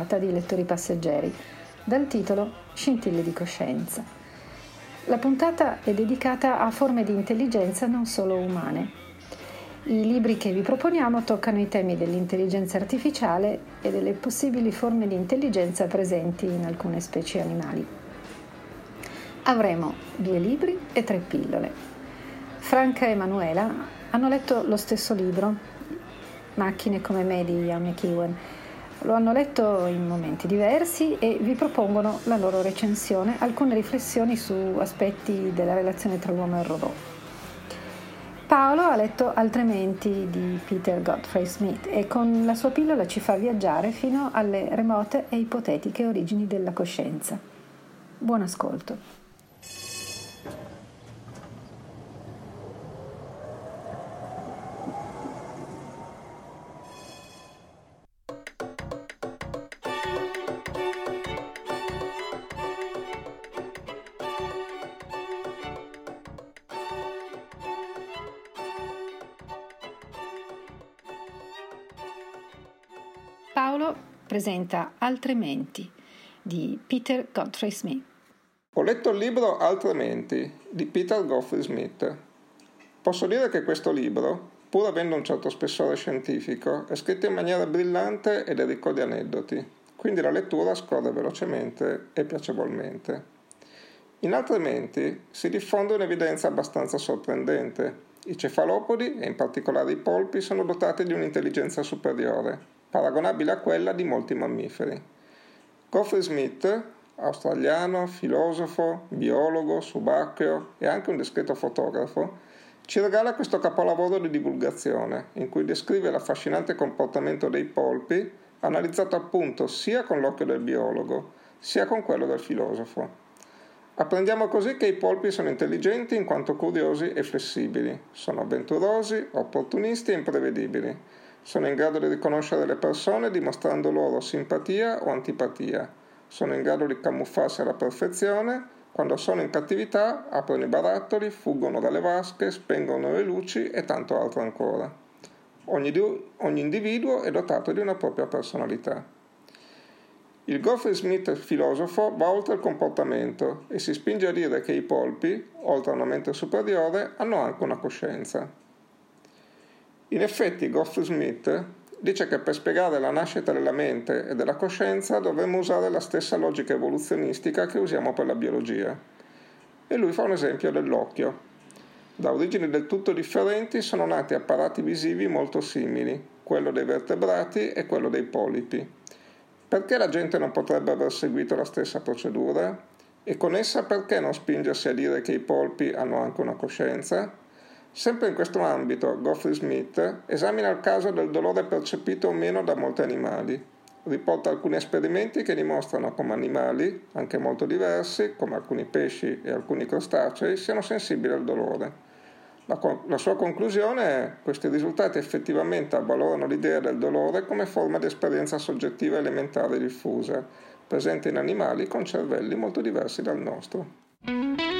Puntata di Lettori Passeggeri, dal titolo Scintille di coscienza. La puntata è dedicata a forme di intelligenza non solo umane. I libri che vi proponiamo toccano i temi dell'intelligenza artificiale e delle possibili forme di intelligenza presenti in alcune specie animali. Avremo due libri e tre pillole. Franca e Emanuela hanno letto lo stesso libro, Macchine come me di Ian McEwan. Lo hanno letto in momenti diversi e vi propongono la loro recensione, alcune riflessioni su aspetti della relazione tra l'uomo e il robot. Paolo ha letto Altrimenti di Peter Godfrey Smith e con la sua pillola ci fa viaggiare fino alle remote e ipotetiche origini della coscienza. Buon ascolto. Paolo presenta Altre menti di Peter Godfrey Smith. Ho letto il libro Altre menti di Peter Godfrey Smith. Posso dire che questo libro, pur avendo un certo spessore scientifico, è scritto in maniera brillante ed è ricco di aneddoti, quindi la lettura scorre velocemente e piacevolmente. In altre menti si diffonde un'evidenza abbastanza sorprendente. I cefalopodi, e in particolare i polpi, sono dotati di un'intelligenza superiore, paragonabile a quella di molti mammiferi. Geoffrey Smith, australiano, filosofo, biologo, subacqueo e anche un discreto fotografo, ci regala questo capolavoro di divulgazione, in cui descrive l'affascinante comportamento dei polpi, analizzato appunto sia con l'occhio del biologo, sia con quello del filosofo. Apprendiamo così che i polpi sono intelligenti in quanto curiosi e flessibili, sono avventurosi, opportunisti e imprevedibili, sono in grado di riconoscere le persone dimostrando loro simpatia o antipatia. Sono in grado di camuffarsi alla perfezione. Quando sono in cattività aprono i barattoli, fuggono dalle vasche, spengono le luci e tanto altro ancora. Ogni, ogni individuo è dotato di una propria personalità. Il Geoffrey Smith filosofo va oltre il comportamento e si spinge a dire che i polpi, oltre a una mente superiore, hanno anche una coscienza. In effetti Goff Smith dice che per spiegare la nascita della mente e della coscienza dovremmo usare la stessa logica evoluzionistica che usiamo per la biologia. E lui fa un esempio dell'occhio. Da origini del tutto differenti sono nati apparati visivi molto simili, quello dei vertebrati e quello dei polipi. Perché la gente non potrebbe aver seguito la stessa procedura? E con essa perché non spingersi a dire che i polpi hanno anche una coscienza? Sempre in questo ambito, Geoffrey Smith esamina il caso del dolore percepito o meno da molti animali. Riporta alcuni esperimenti che dimostrano come animali, anche molto diversi, come alcuni pesci e alcuni crostacei, siano sensibili al dolore. La, la sua conclusione è che questi risultati effettivamente avvalorano l'idea del dolore come forma di esperienza soggettiva elementare diffusa, presente in animali con cervelli molto diversi dal nostro.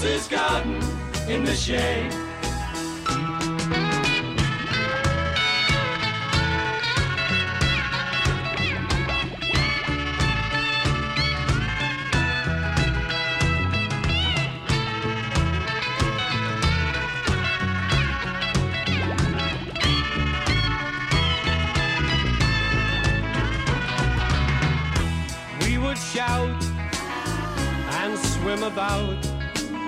Octopus's garden in the shade. We would shout and swim about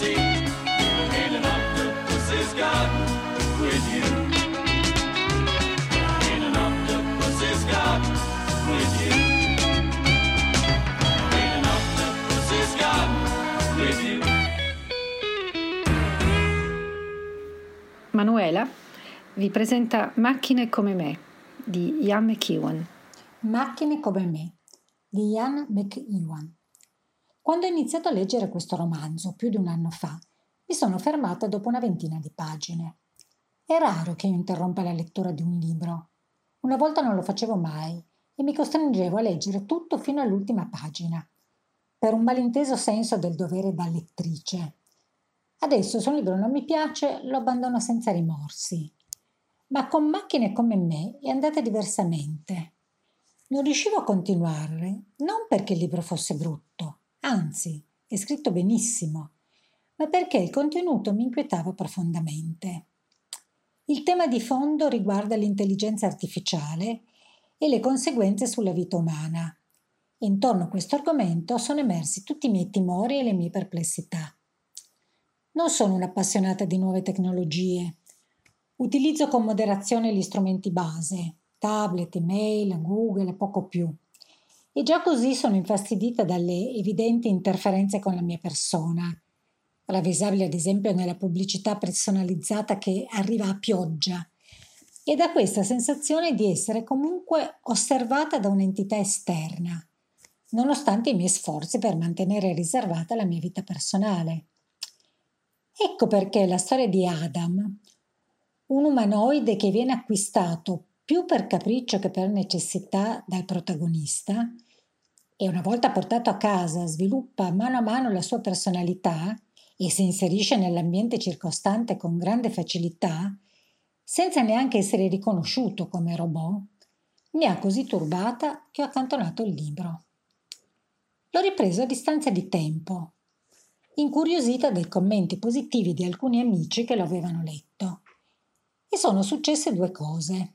sea in an octopus's garden with you. In an octopus's garden with you. In an octopus's garden with you. Manuela vi presenta Macchine come me di Ian McEwan. Macchine come me di Ian McEwan. Quando ho iniziato a leggere questo romanzo più di un anno fa, mi sono fermata dopo una ventina di pagine. È raro che io interrompa la lettura di un libro. Una volta non lo facevo mai e mi costringevo a leggere tutto fino all'ultima pagina, per un malinteso senso del dovere da lettrice. Adesso se un libro non mi piace lo abbandono senza rimorsi. Ma con macchine come me è andata diversamente. Non riuscivo a continuare, non perché il libro fosse brutto, anzi, è scritto benissimo, ma perché il contenuto mi inquietava profondamente. Il tema di fondo riguarda l'intelligenza artificiale e le conseguenze sulla vita umana. Intorno a questo argomento sono emersi tutti i miei timori e le mie perplessità. Non sono un'appassionata di nuove tecnologie. Utilizzo con moderazione gli strumenti base, tablet, email, Google e poco più. E già così sono infastidita dalle evidenti interferenze con la mia persona, ravvisabile ad esempio nella pubblicità personalizzata che arriva a pioggia, e da questa sensazione di essere comunque osservata da un'entità esterna, nonostante i miei sforzi per mantenere riservata la mia vita personale. Ecco perché la storia di Adam, un umanoide che viene acquistato più per capriccio che per necessità dal protagonista, e una volta portato a casa sviluppa mano a mano la sua personalità e si inserisce nell'ambiente circostante con grande facilità, senza neanche essere riconosciuto come robot, mi ha così turbata che ho accantonato il libro. L'ho ripreso a distanza di tempo, incuriosita dai commenti positivi di alcuni amici che lo avevano letto. E sono successe due cose.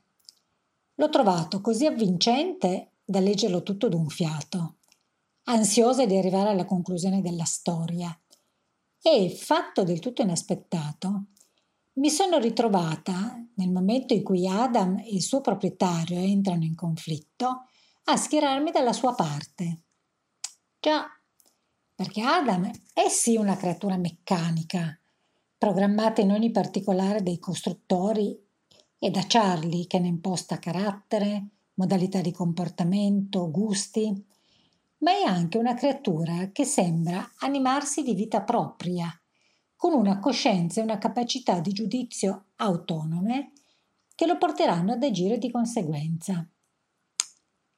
L'ho trovato così avvincente da leggerlo tutto d'un fiato, ansiosa di arrivare alla conclusione della storia. E, fatto del tutto inaspettato, mi sono ritrovata, nel momento in cui Adam e il suo proprietario entrano in conflitto, a schierarmi dalla sua parte. Già, perché Adam è sì una creatura meccanica, programmata in ogni particolare dei costruttori e da Charlie che ne imposta carattere, modalità di comportamento, gusti, ma è anche una creatura che sembra animarsi di vita propria, con una coscienza e una capacità di giudizio autonome che lo porteranno ad agire di conseguenza.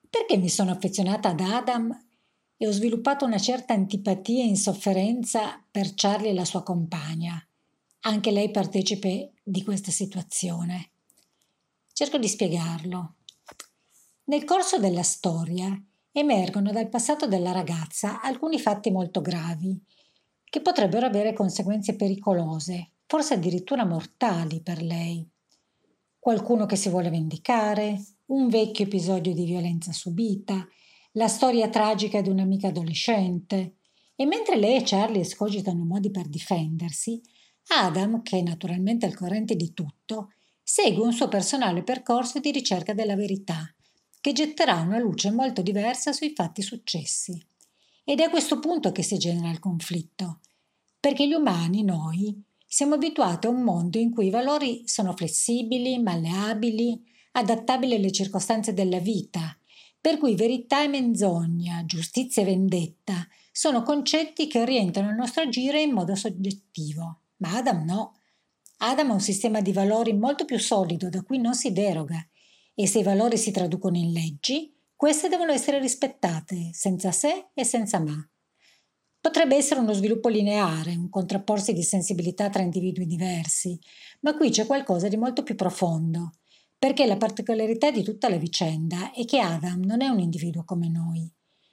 Perché mi sono affezionata ad Adam e ho sviluppato una certa antipatia e insofferenza per Charlie e la sua compagna, anche lei partecipe di questa situazione. Cerco di spiegarlo. Nel corso della storia emergono dal passato della ragazza alcuni fatti molto gravi, che potrebbero avere conseguenze pericolose, forse addirittura mortali per lei. Qualcuno che si vuole vendicare, un vecchio episodio di violenza subita, la storia tragica di un'amica adolescente. E mentre lei e Charlie escogitano modi per difendersi, Adam, che è naturalmente al corrente di tutto, segue un suo personale percorso di ricerca della verità che getterà una luce molto diversa sui fatti successi. Ed è a questo punto che si genera il conflitto, perché gli umani, noi, siamo abituati a un mondo in cui i valori sono flessibili, malleabili, adattabili alle circostanze della vita, per cui verità e menzogna, giustizia e vendetta sono concetti che orientano il nostro agire in modo soggettivo. Ma Adam no. Adam ha un sistema di valori molto più solido da cui non si deroga e se i valori si traducono in leggi, queste devono essere rispettate, senza se e senza ma. Potrebbe essere uno sviluppo lineare, un contrapporsi di sensibilità tra individui diversi, ma qui c'è qualcosa di molto più profondo, perché la particolarità di tutta la vicenda è che Adam non è un individuo come noi,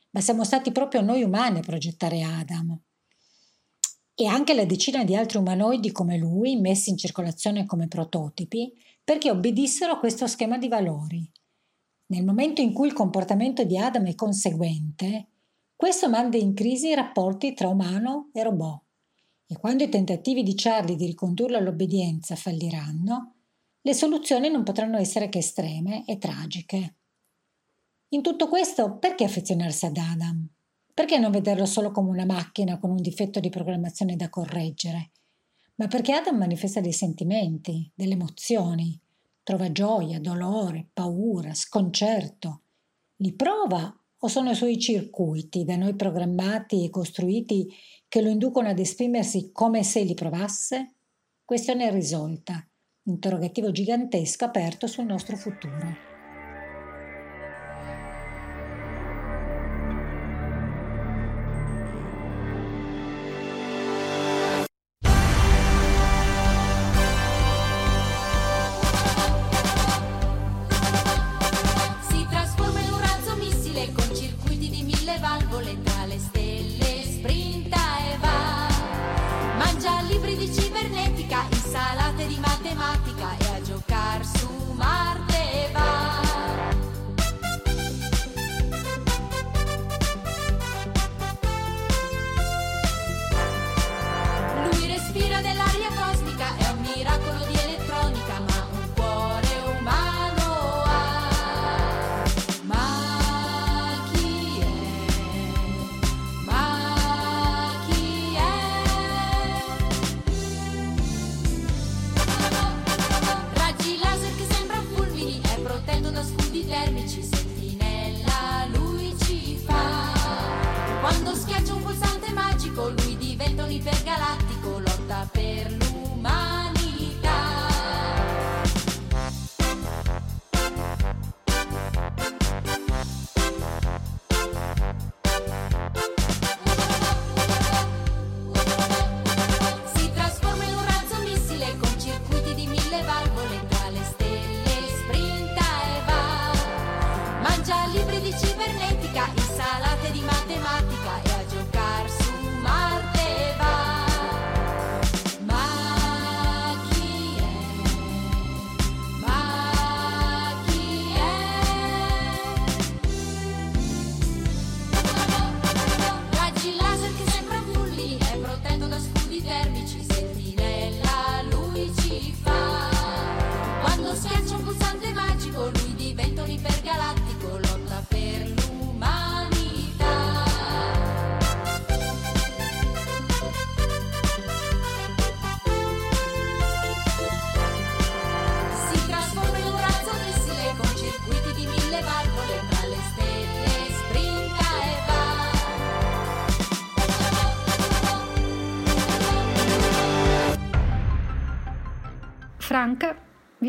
ma siamo stati proprio noi umani a progettare Adam. E anche la decina di altri umanoidi come lui, messi in circolazione come prototipi, perché obbedissero a questo schema di valori. Nel momento in cui il comportamento di Adam è conseguente, questo manda in crisi i rapporti tra umano e robot. E quando i tentativi di Charlie di ricondurlo all'obbedienza falliranno, le soluzioni non potranno essere che estreme e tragiche. In tutto questo, perché affezionarsi ad Adam? Perché non vederlo solo come una macchina con un difetto di programmazione da correggere? Ma perché Adam manifesta dei sentimenti, delle emozioni, trova gioia, dolore, paura, sconcerto. Li prova o sono i suoi circuiti, da noi programmati e costruiti, che lo inducono ad esprimersi come se li provasse? Questione irrisolta interrogativo gigantesco aperto sul nostro futuro.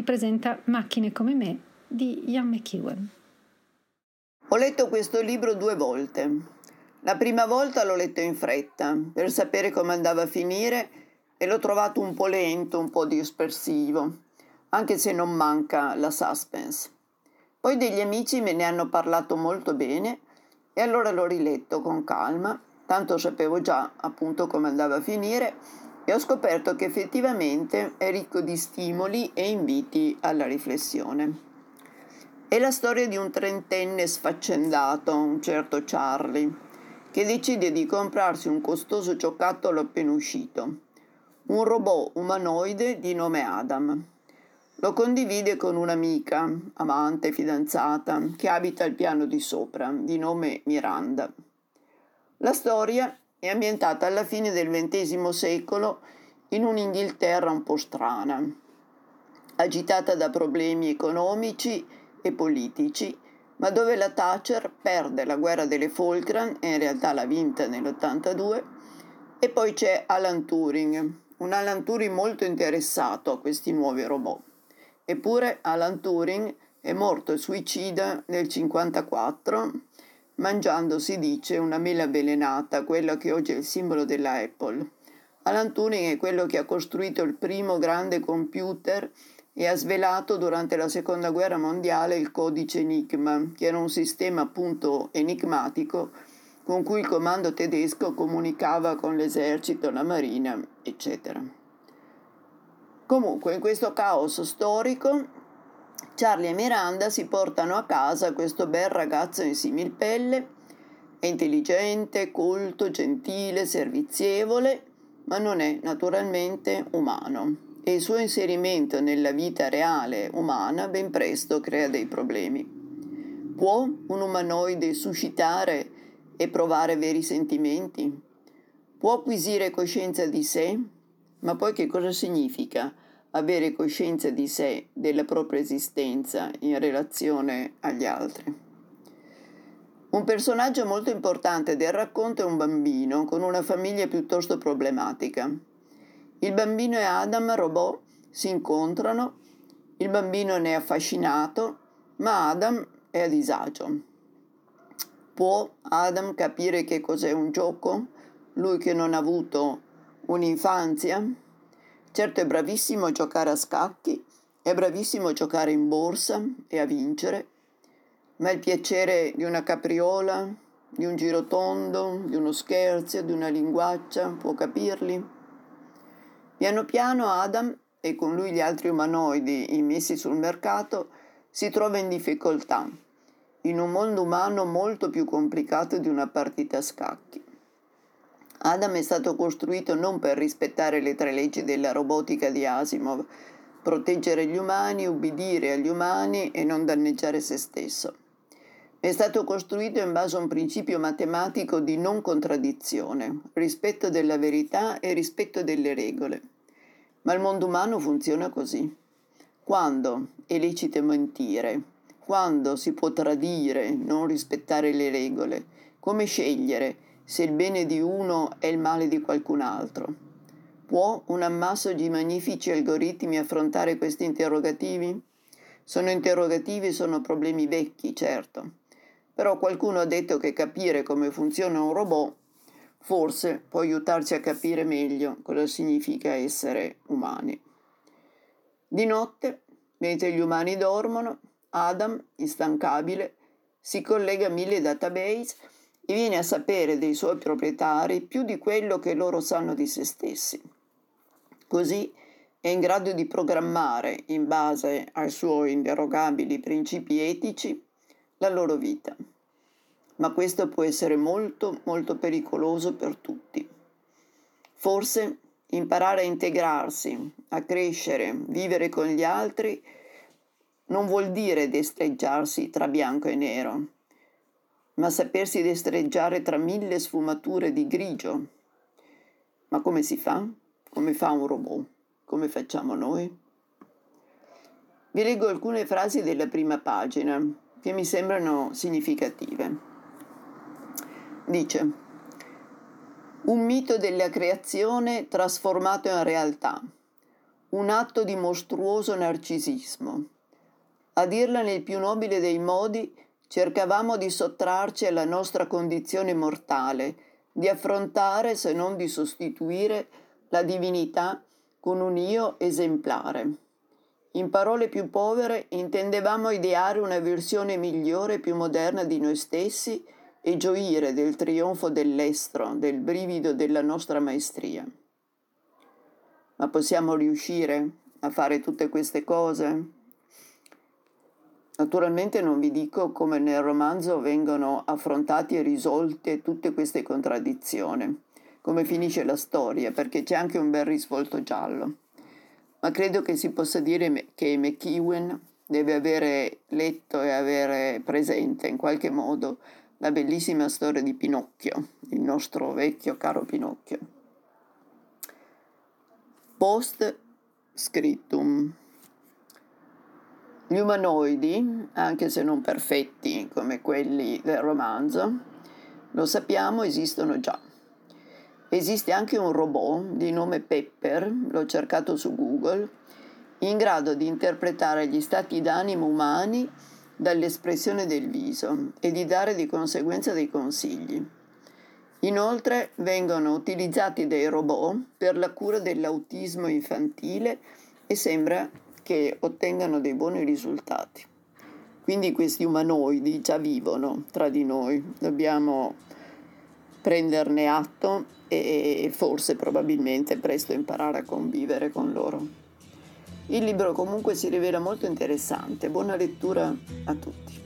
Presenta Macchine come me di Ian McEwan. Ho letto questo libro due volte. La prima volta l'ho letto in fretta per sapere come andava a finire e l'ho trovato un po' lento, un po' dispersivo, anche se non manca la suspense. Poi degli amici me ne hanno parlato molto bene e allora l'ho riletto con calma, tanto sapevo già appunto come andava a finire e ho scoperto che effettivamente è ricco di stimoli e inviti alla riflessione. È la storia di un trentenne sfaccendato, un certo Charlie, che decide di comprarsi un costoso giocattolo appena uscito, un robot umanoide di nome Adam. Lo condivide con un'amica, amante, fidanzata, che abita al piano di sopra, di nome Miranda. La storia è ambientata alla fine del XX secolo in un'Inghilterra un po' strana, agitata da problemi economici e politici, ma dove la Thatcher perde la guerra delle Falkland e in realtà l'ha vinta nell'82 e poi c'è Alan Turing, un Alan Turing molto interessato a questi nuovi robot. Eppure Alan Turing è morto suicida nel 1954 mangiando, si dice, una mela avvelenata, quella che oggi è il simbolo della Apple. Alan Turing è quello che ha costruito il primo grande computer e ha svelato durante la seconda guerra mondiale il codice Enigma, che era un sistema appunto enigmatico con cui il comando tedesco comunicava con l'esercito, la marina, eccetera. Comunque, in questo caos storico, Charlie e Miranda si portano a casa questo bel ragazzo in similpelle, è intelligente, colto, gentile, servizievole, ma non è naturalmente umano e il suo inserimento nella vita reale umana ben presto crea dei problemi. Può un umanoide suscitare e provare veri sentimenti? Può acquisire coscienza di sé? Ma poi che cosa significa avere coscienza di sé, della propria esistenza in relazione agli altri? Un personaggio molto importante del racconto è un bambino con una famiglia piuttosto problematica. Il bambino e Adam robot si incontrano, il bambino ne è affascinato, ma Adam è a disagio. Può Adam capire che cos'è un gioco? Lui che non ha avuto un'infanzia? Certo è bravissimo a giocare a scacchi, è bravissimo a giocare in borsa e a vincere, ma il piacere di una capriola, di un girotondo, di uno scherzo, di una linguaccia, può capirli? Piano piano Adam e con lui gli altri umanoidi immessi sul mercato si trova in difficoltà, in un mondo umano molto più complicato di una partita a scacchi. Adam è stato costruito non per rispettare le tre leggi della robotica di Asimov, proteggere gli umani, ubbidire agli umani e non danneggiare se stesso. È stato costruito in base a un principio matematico di non contraddizione, rispetto della verità e rispetto delle regole. Ma il mondo umano funziona così. Quando è lecito mentire, quando si può tradire, non rispettare le regole, come scegliere se il bene di uno è il male di qualcun altro. Può un ammasso di magnifici algoritmi affrontare questi interrogativi? Sono interrogativi, sono problemi vecchi, certo però qualcuno ha detto che capire come funziona un robot forse può aiutarci a capire meglio cosa significa essere umani. Di notte, mentre gli umani dormono, Adam, instancabile, si collega a mille database e viene a sapere dei suoi proprietari più di quello che loro sanno di se stessi. Così è in grado di programmare, in base ai suoi inderogabili principi etici, la loro vita. Ma questo può essere molto, molto pericoloso per tutti. Forse imparare a integrarsi, a crescere, vivere con gli altri, non vuol dire destreggiarsi tra bianco e nero, ma sapersi destreggiare tra mille sfumature di grigio. Ma come si fa? Come fa un robot? Come facciamo noi? Vi leggo alcune frasi della prima pagina che mi sembrano significative. Dice, un mito della creazione trasformato in realtà, un atto di mostruoso narcisismo. A dirla nel più nobile dei modi, cercavamo di sottrarci alla nostra condizione mortale, di affrontare, se non di sostituire, la divinità con un io esemplare. In parole più povere intendevamo ideare una versione migliore e più moderna di noi stessi e gioire del trionfo dell'estro, del brivido della nostra maestria. Ma possiamo riuscire a fare tutte queste cose? Naturalmente non vi dico come nel romanzo vengono affrontate e risolte tutte queste contraddizioni, come finisce la storia, perché c'è anche un bel risvolto giallo. ma credo che si possa dire che McEwen deve avere letto e avere presente in qualche modo la bellissima storia di Pinocchio, il nostro vecchio caro Pinocchio. Post scriptum. Gli umanoidi, anche se non perfetti come quelli del romanzo, lo sappiamo, esistono già. Esiste anche un robot di nome Pepper, l'ho cercato su Google, in grado di interpretare gli stati d'animo umani dall'espressione del viso e di dare di conseguenza dei consigli. Inoltre vengono utilizzati dei robot per la cura dell'autismo infantile e sembra che ottengano dei buoni risultati. Quindi questi umanoidi già vivono tra di noi, dobbiamo prenderne atto e forse probabilmente presto imparare a convivere con loro. Il libro comunque si rivela molto interessante, buona lettura a tutti.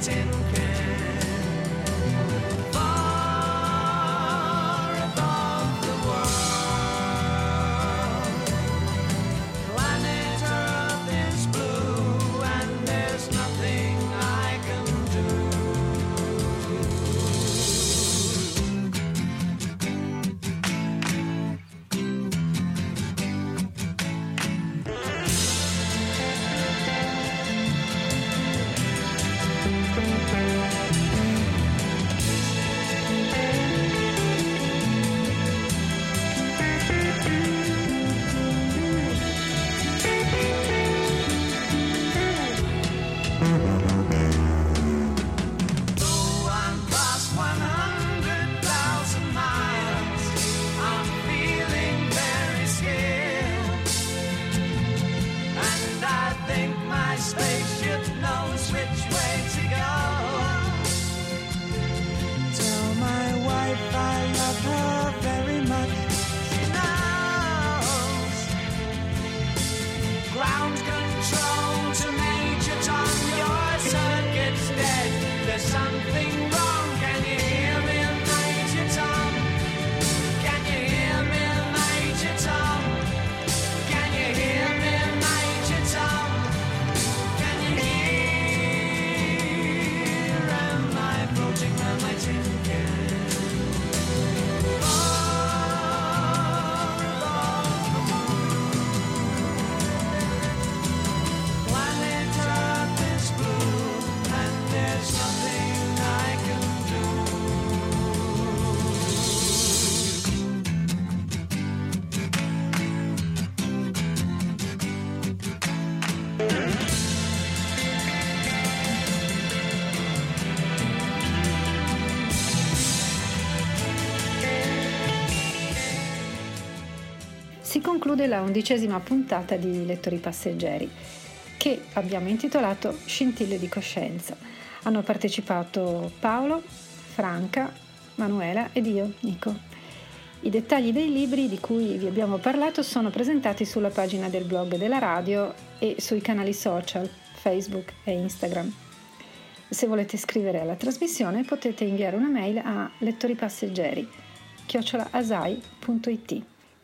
Tin conclude la undicesima puntata di Lettori Passeggeri, che abbiamo intitolato Scintille di coscienza. Hanno partecipato Paolo, Franca, Manuela ed io, Nico. I dettagli dei libri di cui vi abbiamo parlato sono presentati sulla pagina del blog della radio e sui canali social Facebook e Instagram. Se volete scrivere alla trasmissione potete inviare una mail a lettoripasseggeri chiocciolaasai.it.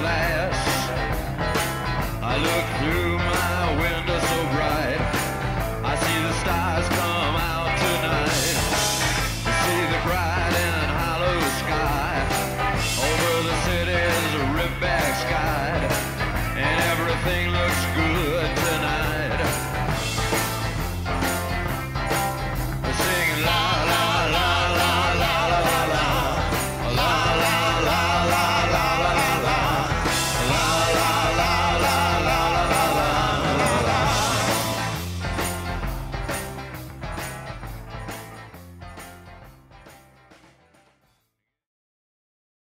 glad.